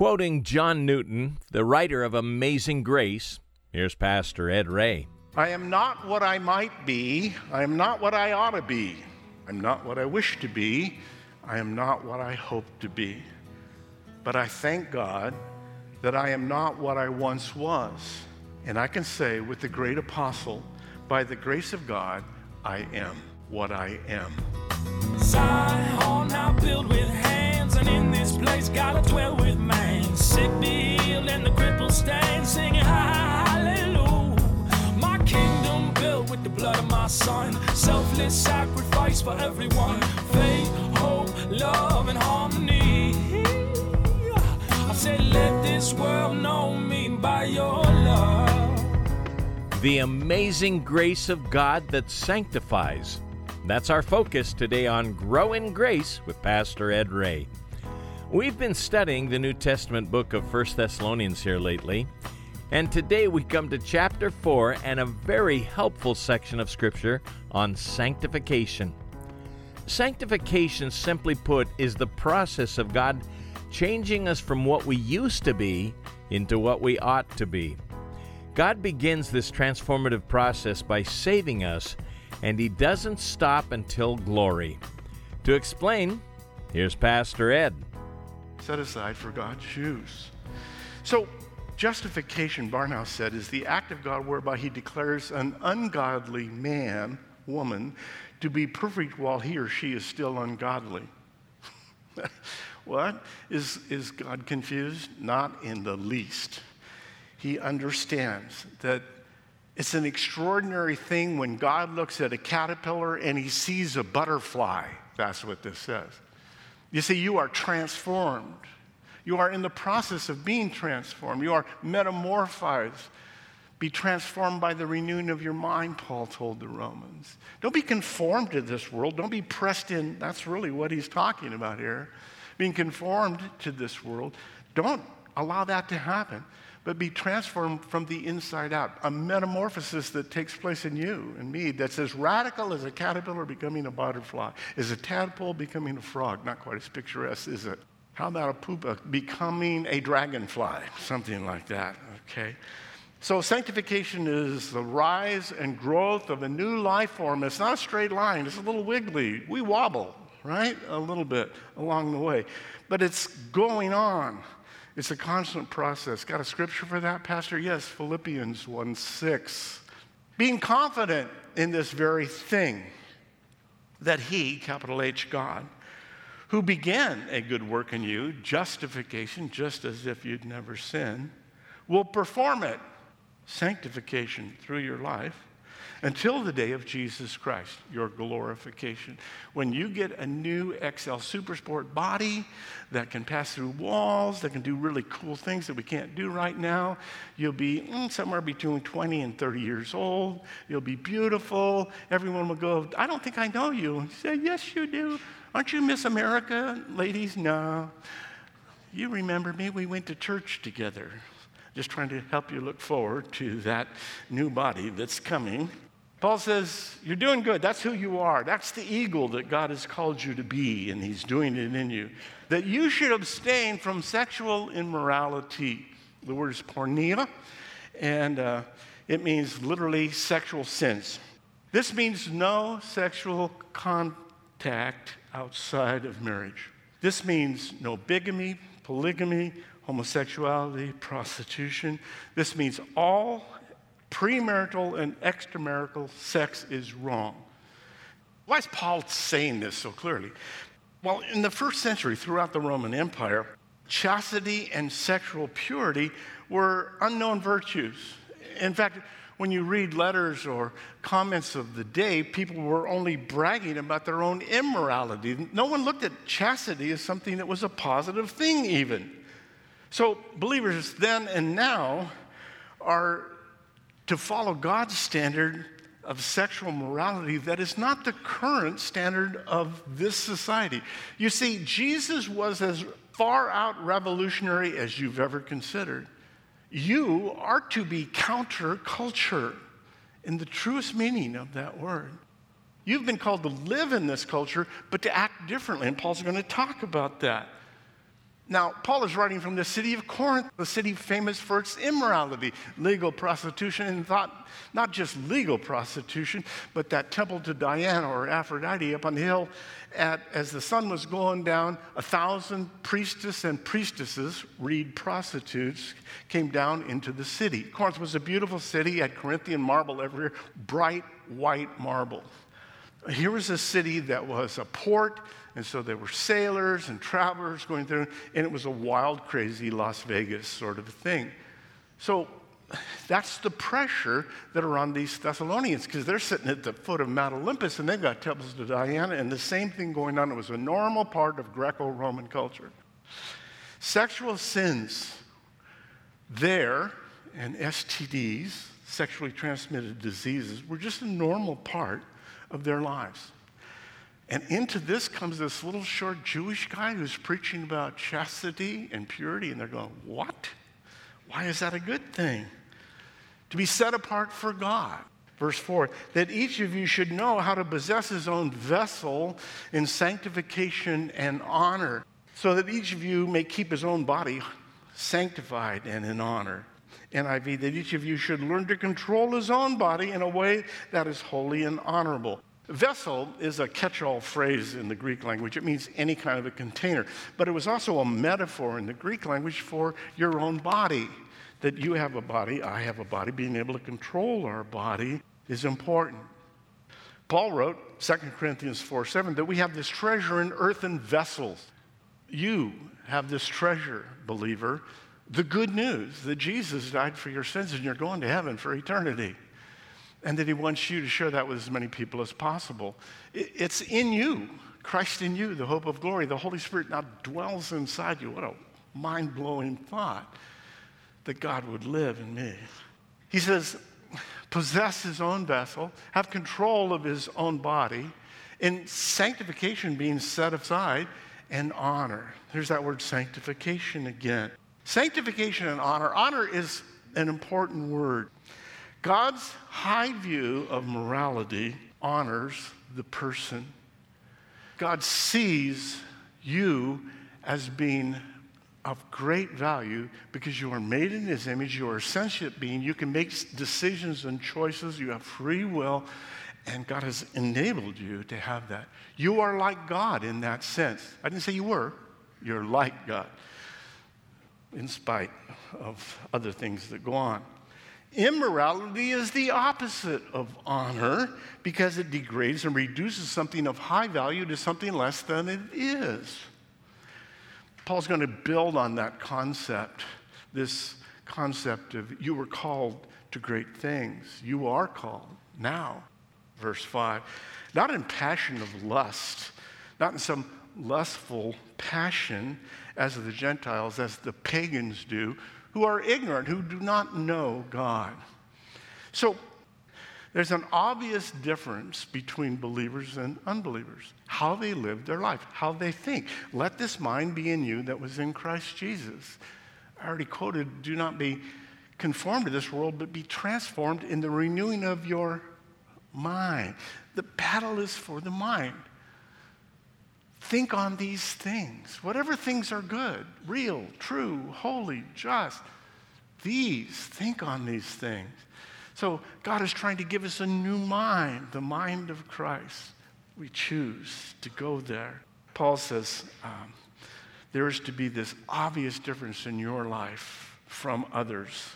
Quoting John Newton, the writer of Amazing Grace, here's Pastor Ed Ray. I am not what I might be. I am not what I ought to be. I'm not what I wish to be. I am not what I hope to be. But I thank God that I am not what I once was. And I can say with the great apostle, by the grace of God, I am what I am. In this place gotta dwell with man. Sick be healed, and the crippled stand, singing hallelujah. My kingdom built with the blood of my son, selfless sacrifice for everyone. Faith, hope, love, and harmony. I said, let this world know me by your love. The amazing grace of God that sanctifies. That's our focus today on Grow in Grace with Pastor Ed Ray. We've been studying the New Testament book of 1 Thessalonians here lately, and today we come to chapter 4 and a very helpful section of Scripture on sanctification. Sanctification, simply put, is the process of God changing us from what we used to be into what we ought to be. God begins this transformative process by saving us and he doesn't stop until glory. To explain, here's Pastor Ed. Set aside for God's use. So, justification, Barnhouse said, is the act of God whereby he declares an ungodly man, woman, to be perfect while he or she is still ungodly. what? Is, is God confused? Not in the least. He understands that it's an extraordinary thing when God looks at a caterpillar and he sees a butterfly. That's what this says. You see, you are transformed. You are in the process of being transformed. You are metamorphized. Be transformed by the renewing of your mind, Paul told the Romans. Don't be conformed to this world. Don't be pressed in. That's really what he's talking about here. Being conformed to this world. Don't allow that to happen but be transformed from the inside out. A metamorphosis that takes place in you and me that's as radical as a caterpillar becoming a butterfly, as a tadpole becoming a frog. Not quite as picturesque, is it? How about a pupa uh, becoming a dragonfly? Something like that, okay? So, sanctification is the rise and growth of a new life form. It's not a straight line, it's a little wiggly. We wobble, right? A little bit along the way. But it's going on. It's a constant process. Got a scripture for that, Pastor? Yes, Philippians 1 6. Being confident in this very thing, that He, capital H, God, who began a good work in you, justification, just as if you'd never sinned, will perform it, sanctification through your life, until the day of Jesus Christ, your glorification. When you get a new XL Supersport body that can pass through walls, that can do really cool things that we can't do right now, you'll be mm, somewhere between 20 and 30 years old. You'll be beautiful. Everyone will go, I don't think I know you. you say, Yes, you do. Aren't you Miss America? Ladies, no. You remember me? We went to church together just trying to help you look forward to that new body that's coming. Paul says, You're doing good. That's who you are. That's the eagle that God has called you to be, and He's doing it in you. That you should abstain from sexual immorality. The word is porneia, and uh, it means literally sexual sins. This means no sexual contact outside of marriage. This means no bigamy, polygamy, homosexuality, prostitution. This means all premarital and extramarital sex is wrong. Why is Paul saying this so clearly? Well, in the first century, throughout the Roman Empire, chastity and sexual purity were unknown virtues. In fact, when you read letters or comments of the day, people were only bragging about their own immorality. No one looked at chastity as something that was a positive thing, even. So, believers then and now are to follow God's standard of sexual morality that is not the current standard of this society. You see, Jesus was as far out revolutionary as you've ever considered. You are to be counterculture in the truest meaning of that word. You've been called to live in this culture, but to act differently, and Paul's going to talk about that. Now, Paul is writing from the city of Corinth, the city famous for its immorality, legal prostitution, and thought not just legal prostitution, but that temple to Diana or Aphrodite up on the hill. At, as the sun was going down, a thousand priestess and priestesses, read prostitutes, came down into the city. Corinth was a beautiful city, had Corinthian marble everywhere, bright white marble. Here was a city that was a port and so there were sailors and travelers going through, and it was a wild, crazy Las Vegas sort of thing. So that's the pressure that are on these Thessalonians because they're sitting at the foot of Mount Olympus and they've got temples to Diana, and the same thing going on. It was a normal part of Greco Roman culture. Sexual sins there and STDs, sexually transmitted diseases, were just a normal part of their lives. And into this comes this little short Jewish guy who's preaching about chastity and purity, and they're going, What? Why is that a good thing? To be set apart for God. Verse 4 that each of you should know how to possess his own vessel in sanctification and honor, so that each of you may keep his own body sanctified and in honor. NIV, that each of you should learn to control his own body in a way that is holy and honorable Vessel is a catch all phrase in the Greek language. It means any kind of a container. But it was also a metaphor in the Greek language for your own body. That you have a body, I have a body. Being able to control our body is important. Paul wrote, 2 Corinthians 4 7, that we have this treasure in earthen vessels. You have this treasure, believer, the good news that Jesus died for your sins and you're going to heaven for eternity and that He wants you to share that with as many people as possible. It's in you, Christ in you, the hope of glory. The Holy Spirit now dwells inside you. What a mind blowing thought that God would live in me. He says, possess his own vessel, have control of his own body, in sanctification being set aside, and honor. There's that word sanctification again. Sanctification and honor. Honor is an important word. God's high view of morality honors the person. God sees you as being of great value because you are made in his image, you are a sentient being, you can make decisions and choices, you have free will, and God has enabled you to have that. You are like God in that sense. I didn't say you were, you're like God, in spite of other things that go on. Immorality is the opposite of honor because it degrades and reduces something of high value to something less than it is. Paul's going to build on that concept, this concept of you were called to great things. You are called now, verse 5. Not in passion of lust, not in some lustful passion as the Gentiles, as the pagans do who are ignorant, who do not know God. So there's an obvious difference between believers and unbelievers how they live their life, how they think. Let this mind be in you that was in Christ Jesus. I already quoted, do not be conformed to this world, but be transformed in the renewing of your mind. The battle is for the mind. Think on these things. Whatever things are good, real, true, holy, just, these, think on these things. So God is trying to give us a new mind, the mind of Christ. We choose to go there. Paul says um, there is to be this obvious difference in your life from others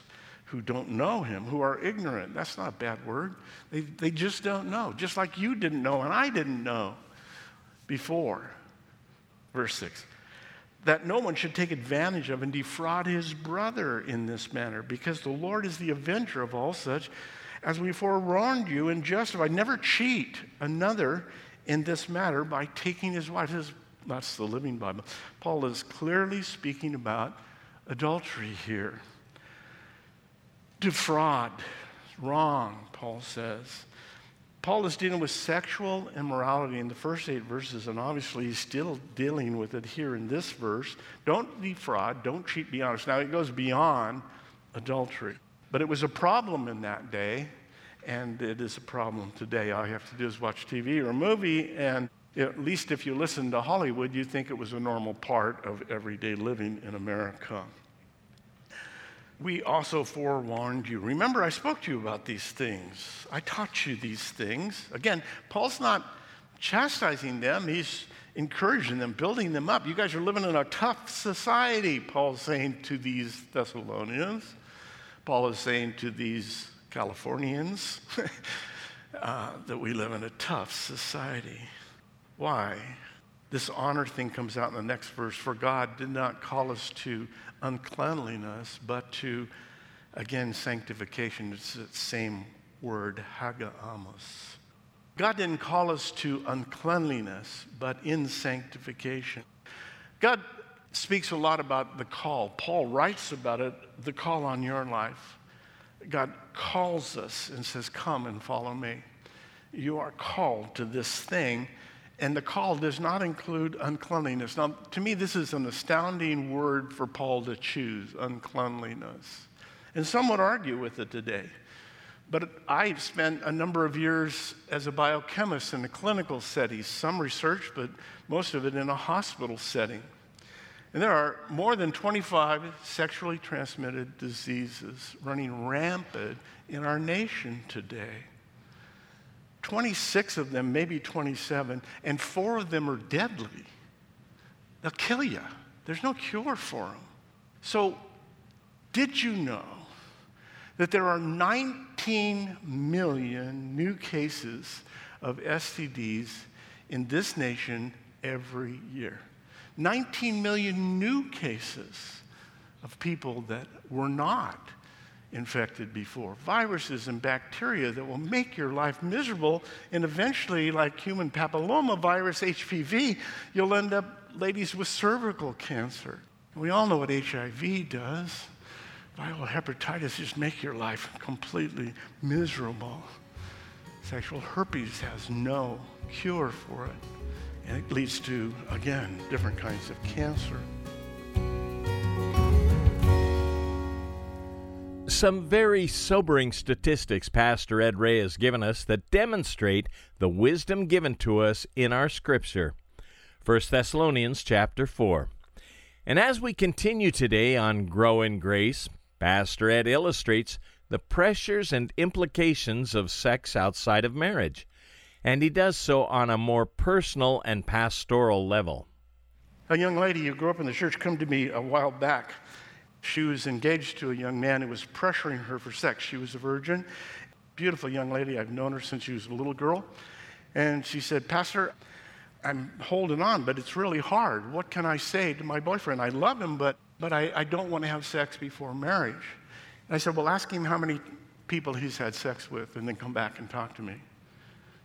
who don't know him, who are ignorant. That's not a bad word. They, they just don't know, just like you didn't know and I didn't know before. Verse 6 that no one should take advantage of and defraud his brother in this manner, because the Lord is the avenger of all such, as we forewarned you and justified. Never cheat another in this matter by taking his wife. that's the Living Bible. Paul is clearly speaking about adultery here. Defraud, wrong, Paul says. Paul is dealing with sexual immorality in the first eight verses, and obviously he's still dealing with it here in this verse. Don't defraud, don't cheat, be honest. Now, it goes beyond adultery. But it was a problem in that day, and it is a problem today. All you have to do is watch TV or a movie, and At least if you listen to Hollywood, you think it was a normal part of everyday living in America. We also forewarned you. Remember, I spoke to you about these things. I taught you these things. Again, Paul's not chastising them, he's encouraging them, building them up. You guys are living in a tough society, Paul's saying to these Thessalonians. Paul is saying to these Californians uh, that we live in a tough society. Why? This honor thing comes out in the next verse. For God did not call us to uncleanliness, but to, again, sanctification. It's the same word, hagiasmos. God didn't call us to uncleanliness, but in sanctification. God speaks a lot about the call. Paul writes about it, the call on your life. God calls us and says, Come and follow me. You are called to this thing and the call does not include uncleanliness. Now, to me, this is an astounding word for Paul to choose uncleanliness. And some would argue with it today. But I've spent a number of years as a biochemist in a clinical setting, some research, but most of it in a hospital setting. And there are more than 25 sexually transmitted diseases running rampant in our nation today. 26 of them, maybe 27, and four of them are deadly. They'll kill you. There's no cure for them. So, did you know that there are 19 million new cases of STDs in this nation every year? 19 million new cases of people that were not infected before. Viruses and bacteria that will make your life miserable, and eventually, like human papillomavirus, HPV, you'll end up ladies with cervical cancer. We all know what HIV does. Viral hepatitis just make your life completely miserable. Sexual herpes has no cure for it. And it leads to, again, different kinds of cancer. Some very sobering statistics Pastor Ed Ray has given us that demonstrate the wisdom given to us in our scripture. 1 Thessalonians chapter 4. And as we continue today on Grow in Grace, Pastor Ed illustrates the pressures and implications of sex outside of marriage, and he does so on a more personal and pastoral level. A young lady who grew up in the church came to me a while back she was engaged to a young man who was pressuring her for sex. She was a virgin, beautiful young lady. I've known her since she was a little girl. And she said, Pastor, I'm holding on, but it's really hard. What can I say to my boyfriend? I love him, but, but I, I don't want to have sex before marriage. And I said, Well, ask him how many people he's had sex with, and then come back and talk to me.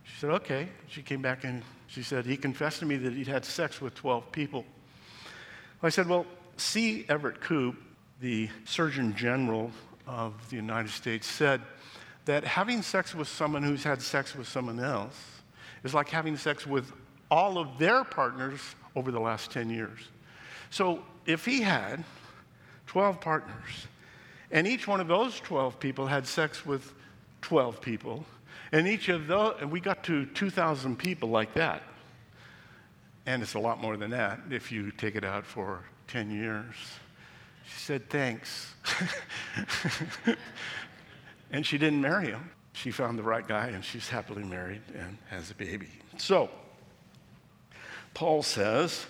She said, Okay. She came back and she said, He confessed to me that he'd had sex with 12 people. I said, Well, C. Everett Koop the Surgeon General of the United States, said that having sex with someone who's had sex with someone else is like having sex with all of their partners over the last 10 years. So if he had 12 partners, and each one of those 12 people had sex with 12 people, and each of those, and we got to 2,000 people like that. And it's a lot more than that if you take it out for 10 years. She said, Thanks. and she didn't marry him. She found the right guy and she's happily married and has a baby. So, Paul says,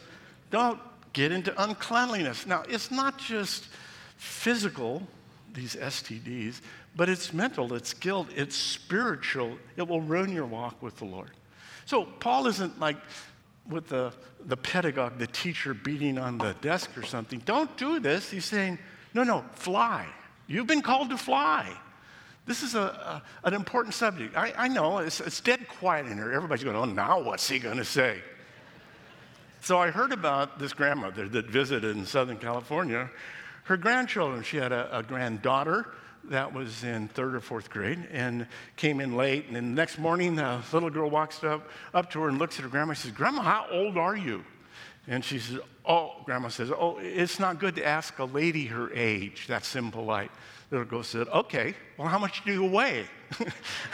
don't get into uncleanliness. Now, it's not just physical, these STDs, but it's mental, it's guilt, it's spiritual. It will ruin your walk with the Lord. So, Paul isn't like with the, the pedagogue, the teacher beating on the desk or something. Don't do this. He's saying, no, no, fly. You've been called to fly. This is a, a an important subject. I, I know it's, it's dead quiet in here. Everybody's going, oh, now what's he going to say? So I heard about this grandmother that visited in Southern California. Her grandchildren, she had a, a granddaughter that was in third or fourth grade and came in late. And then the next morning, the little girl walks up, up to her and looks at her grandma and says, Grandma, how old are you? And she says, Oh, Grandma says, Oh, it's not good to ask a lady her age. That's impolite. Little girl said, Okay, well, how much do you weigh?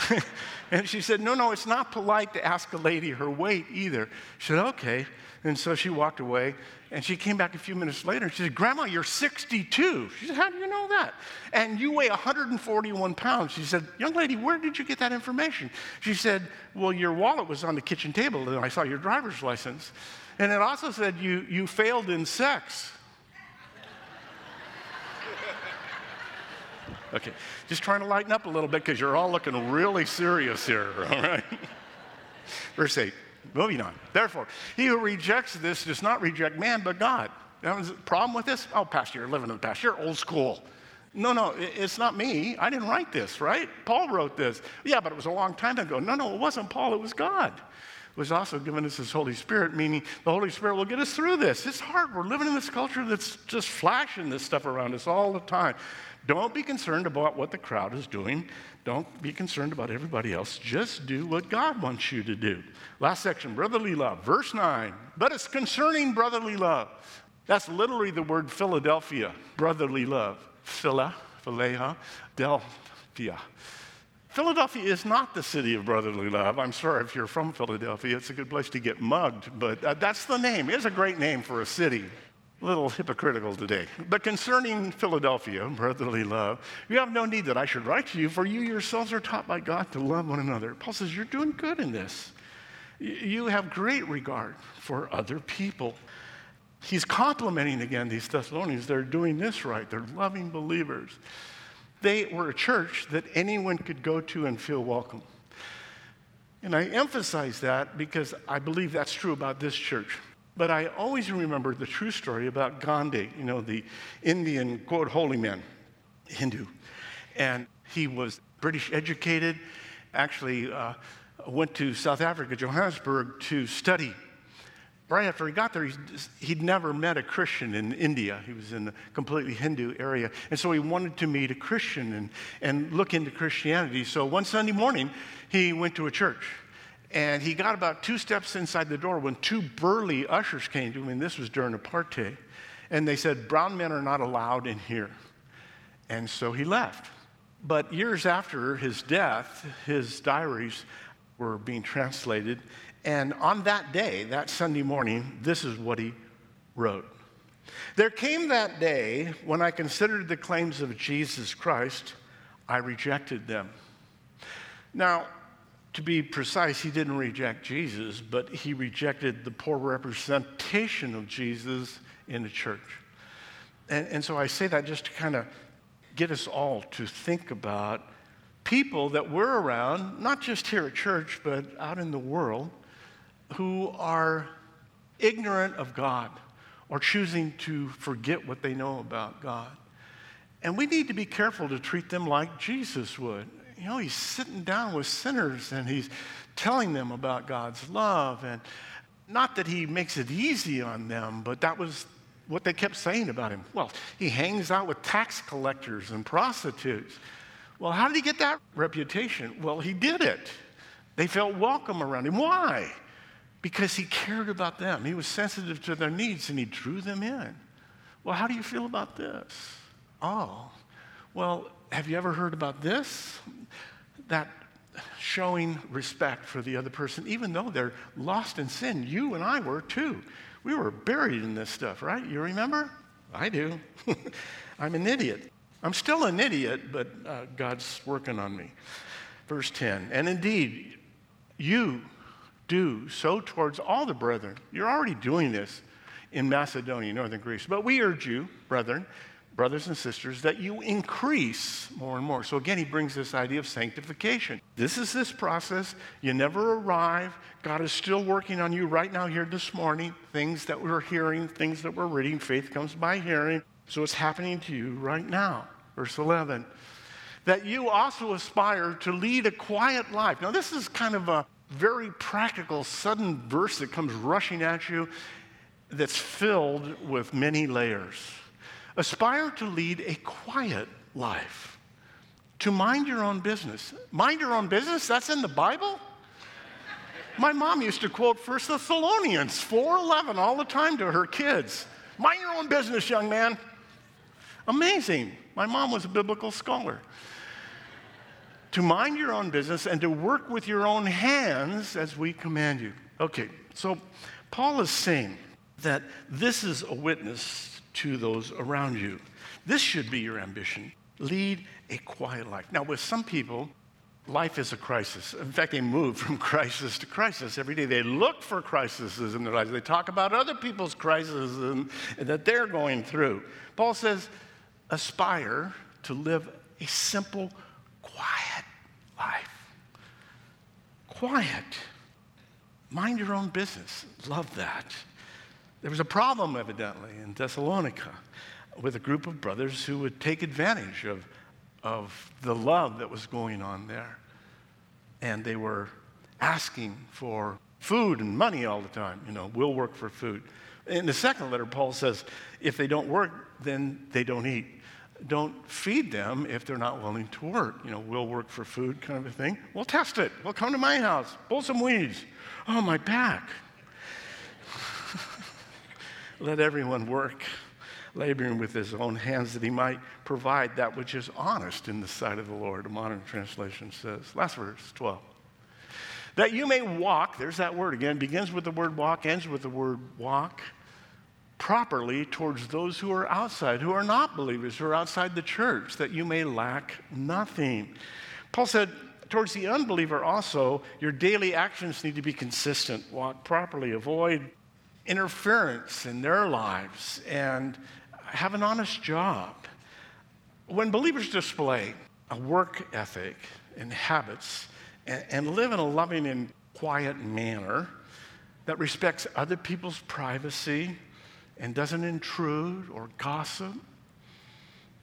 and she said, No, no, it's not polite to ask a lady her weight either. She said, Okay. And so she walked away. And she came back a few minutes later and she said, Grandma, you're 62. She said, How do you know that? And you weigh 141 pounds. She said, Young lady, where did you get that information? She said, Well, your wallet was on the kitchen table and I saw your driver's license. And it also said you, you failed in sex. Okay, just trying to lighten up a little bit because you're all looking really serious here, all right? Verse 8. Moving on. Therefore, he who rejects this does not reject man, but God. That was the problem with this? Oh, Pastor, you're living in the past. You're old school. No, no, it's not me. I didn't write this, right? Paul wrote this. Yeah, but it was a long time ago. No, no, it wasn't Paul, it was God. Was also given us his Holy Spirit, meaning the Holy Spirit will get us through this. It's hard. We're living in this culture that's just flashing this stuff around us all the time. Don't be concerned about what the crowd is doing. Don't be concerned about everybody else. Just do what God wants you to do. Last section, brotherly love, verse 9. But it's concerning brotherly love. That's literally the word Philadelphia, brotherly love. Phila, Philea, Delphia. Philadelphia is not the city of brotherly love. I'm sorry if you're from Philadelphia. It's a good place to get mugged, but uh, that's the name. It's a great name for a city little hypocritical today. But concerning Philadelphia, brotherly love, you have no need that I should write to you, for you yourselves are taught by God to love one another. Paul says, You're doing good in this. You have great regard for other people. He's complimenting again these Thessalonians. They're doing this right, they're loving believers. They were a church that anyone could go to and feel welcome. And I emphasize that because I believe that's true about this church. But I always remember the true story about Gandhi, you know, the Indian, quote, holy man, Hindu. And he was British educated, actually uh, went to South Africa, Johannesburg, to study. Right after he got there, he'd never met a Christian in India. He was in a completely Hindu area. And so he wanted to meet a Christian and, and look into Christianity. So one Sunday morning, he went to a church. And he got about two steps inside the door when two burly ushers came to him, and this was during apartheid. And they said, Brown men are not allowed in here. And so he left. But years after his death, his diaries were being translated. And on that day, that Sunday morning, this is what he wrote There came that day when I considered the claims of Jesus Christ, I rejected them. Now, to be precise, he didn't reject Jesus, but he rejected the poor representation of Jesus in the church. And, and so I say that just to kind of get us all to think about people that we're around, not just here at church, but out in the world, who are ignorant of God or choosing to forget what they know about God. And we need to be careful to treat them like Jesus would you know, he's sitting down with sinners and he's telling them about God's love. And not that he makes it easy on them, but that was what they kept saying about him. Well, he hangs out with tax collectors and prostitutes. Well, how did he get that reputation? Well, he did it. They felt welcome around him. Why? Because he cared about them. He was sensitive to their needs and he drew them in. Well, how do you feel about this? Oh, well, have you ever heard about this? That showing respect for the other person, even though they're lost in sin. You and I were too. We were buried in this stuff, right? You remember? I do. I'm an idiot. I'm still an idiot, but uh, God's working on me. Verse 10 And indeed, you do so towards all the brethren. You're already doing this in Macedonia, northern Greece. But we urge you, brethren, brothers and sisters, that you increase more and more. So again, he brings this idea of sanctification. This is this process. You never arrive. God is still working on you right now here this morning. Things that we're hearing, things that we're reading. Faith comes by hearing. So it's happening to you right now. Verse 11. That you also aspire to lead a quiet life. Now, this is kind of a very practical, sudden verse that comes rushing at you that's filled with many layers aspire to lead a quiet life, to mind your own business. Mind your own business? That's in the Bible? My mom used to quote First Thessalonians 4:11 all the time to her kids. Mind your own business, young man. Amazing. My mom was a biblical scholar. To mind your own business and to work with your own hands as we command you. Okay, so Paul is saying that this is a witness to those around you. This should be your ambition. Lead a quiet life. Now, with some people, life is a crisis. In fact, they move from crisis to crisis every day. They look for crises in their lives. They talk about other people's crises and, and that they're going through. Paul says, aspire to live a simple, quiet life. Quiet. Mind your own business. Love that. There was a problem, evidently, in Thessalonica with a group of brothers who would take advantage of, of the love that was going on there. And they were asking for food and money all the time. You know, we'll work for food. In the second letter, Paul says, if they don't work, then they don't eat. Don't feed them if they're not willing to work. You know, we'll work for food kind of a thing. We'll test it. We'll come to my house, pull some weeds. Oh, my back. Let everyone work, laboring with his own hands that he might provide that which is honest in the sight of the Lord, a modern translation says. Last verse, 12. That you may walk, there's that word again, begins with the word walk, ends with the word walk, properly towards those who are outside, who are not believers, who are outside the church, that you may lack nothing. Paul said, towards the unbeliever also, your daily actions need to be consistent. Walk properly, avoid interference in their lives, and have an honest job. When believers display a work ethic and habits and, and live in a loving and quiet manner that respects other people's privacy and doesn't intrude or gossip,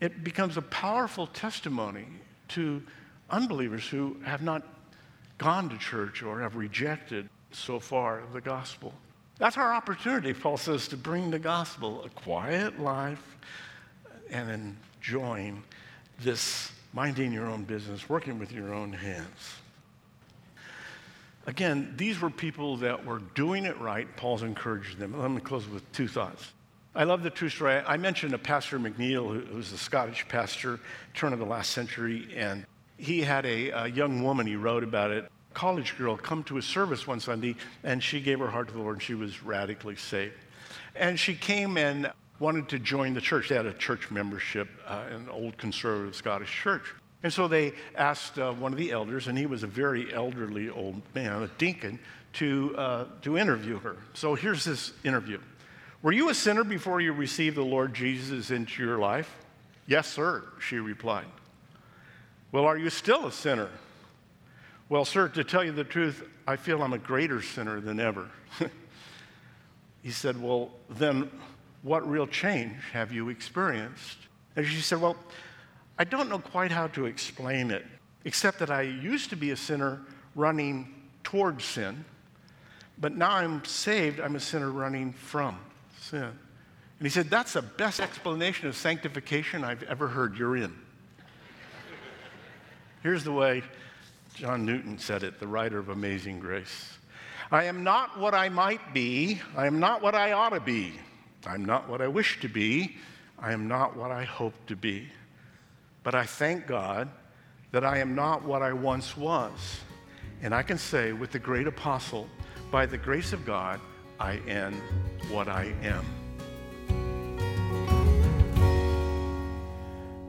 it becomes a powerful testimony to unbelievers who have not gone to church or have rejected so far the gospel. That's our opportunity, Paul says, to bring the gospel, a quiet life, and enjoying this minding your own business, working with your own hands. Again, these were people that were doing it right. Paul's encouraged them. Let me close with two thoughts. I love the true story. I mentioned a pastor McNeil, who was a Scottish pastor, turn of the last century, and he had a, a young woman, he wrote about it, college girl, come to a service one Sunday, and she gave her heart to the Lord, and she was radically saved. And she came and wanted to join the church. They had a church membership, uh, an old conservative Scottish church. And so they asked uh, one of the elders, and he was a very elderly old man, a deacon, to, uh, to interview her. So here's this interview Were you a sinner before you received the Lord Jesus into your life? Yes, sir, she replied. Well, are you still a sinner? Well, sir, to tell you the truth, I feel I'm a greater sinner than ever. he said, Well, then what real change have you experienced? And she said, Well, I don't know quite how to explain it, except that I used to be a sinner running towards sin, but now I'm saved, I'm a sinner running from sin. And he said, That's the best explanation of sanctification I've ever heard. You're in. Here's the way John Newton said it, the writer of Amazing Grace. I am not what I might be. I am not what I ought to be. I'm not what I wish to be. I am not what I hope to be. But I thank God that I am not what I once was. And I can say with the great apostle, by the grace of God, I am what I am.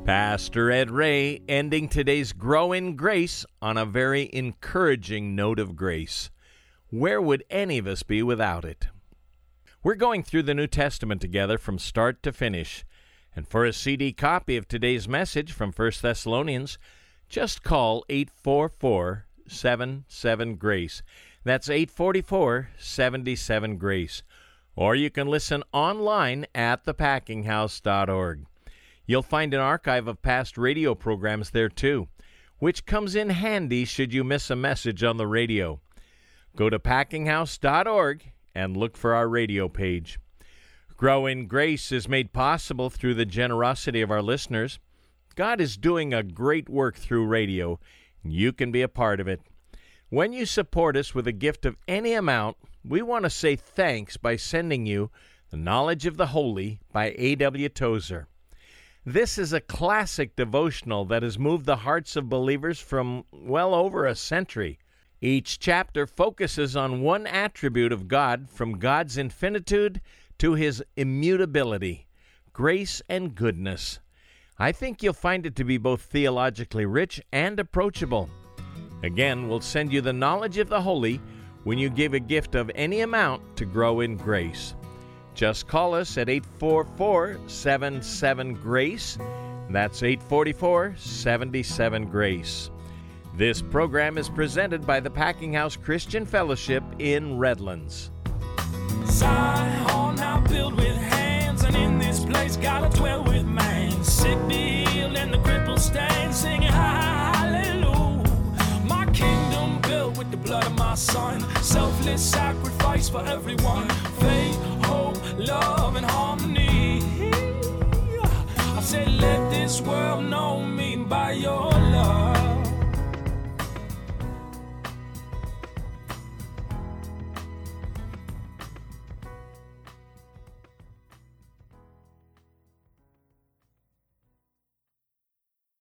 Pastor Ed Ray ending today's Grow in Grace on a very encouraging note of grace. Where would any of us be without it? We're going through the New Testament together from start to finish. And for a CD copy of today's message from 1 Thessalonians, just call 844 77 Grace. That's 844 77 Grace. Or you can listen online at thepackinghouse.org. You'll find an archive of past radio programs there too, which comes in handy should you miss a message on the radio. Go to packinghouse.org and look for our radio page. Grow in Grace is made possible through the generosity of our listeners. God is doing a great work through radio, and you can be a part of it. When you support us with a gift of any amount, we want to say thanks by sending you The Knowledge of the Holy by A.W. Tozer. This is a classic devotional that has moved the hearts of believers from well over a century. Each chapter focuses on one attribute of God from God's infinitude to his immutability, grace and goodness. I think you'll find it to be both theologically rich and approachable. Again, we'll send you the knowledge of the holy when you give a gift of any amount to grow in grace. Just call us at 844 77 Grace. That's 844 77 Grace. This program is presented by the Packing House Christian Fellowship in Redlands. Zion now with hands, and in this place gotta dwell with man. Sick be healed, and the crippled stand singing hallelujah. My kingdom built with the blood of my son, selfless sacrifice for everyone. Faith, love, and harmony. I said, let this world know me by your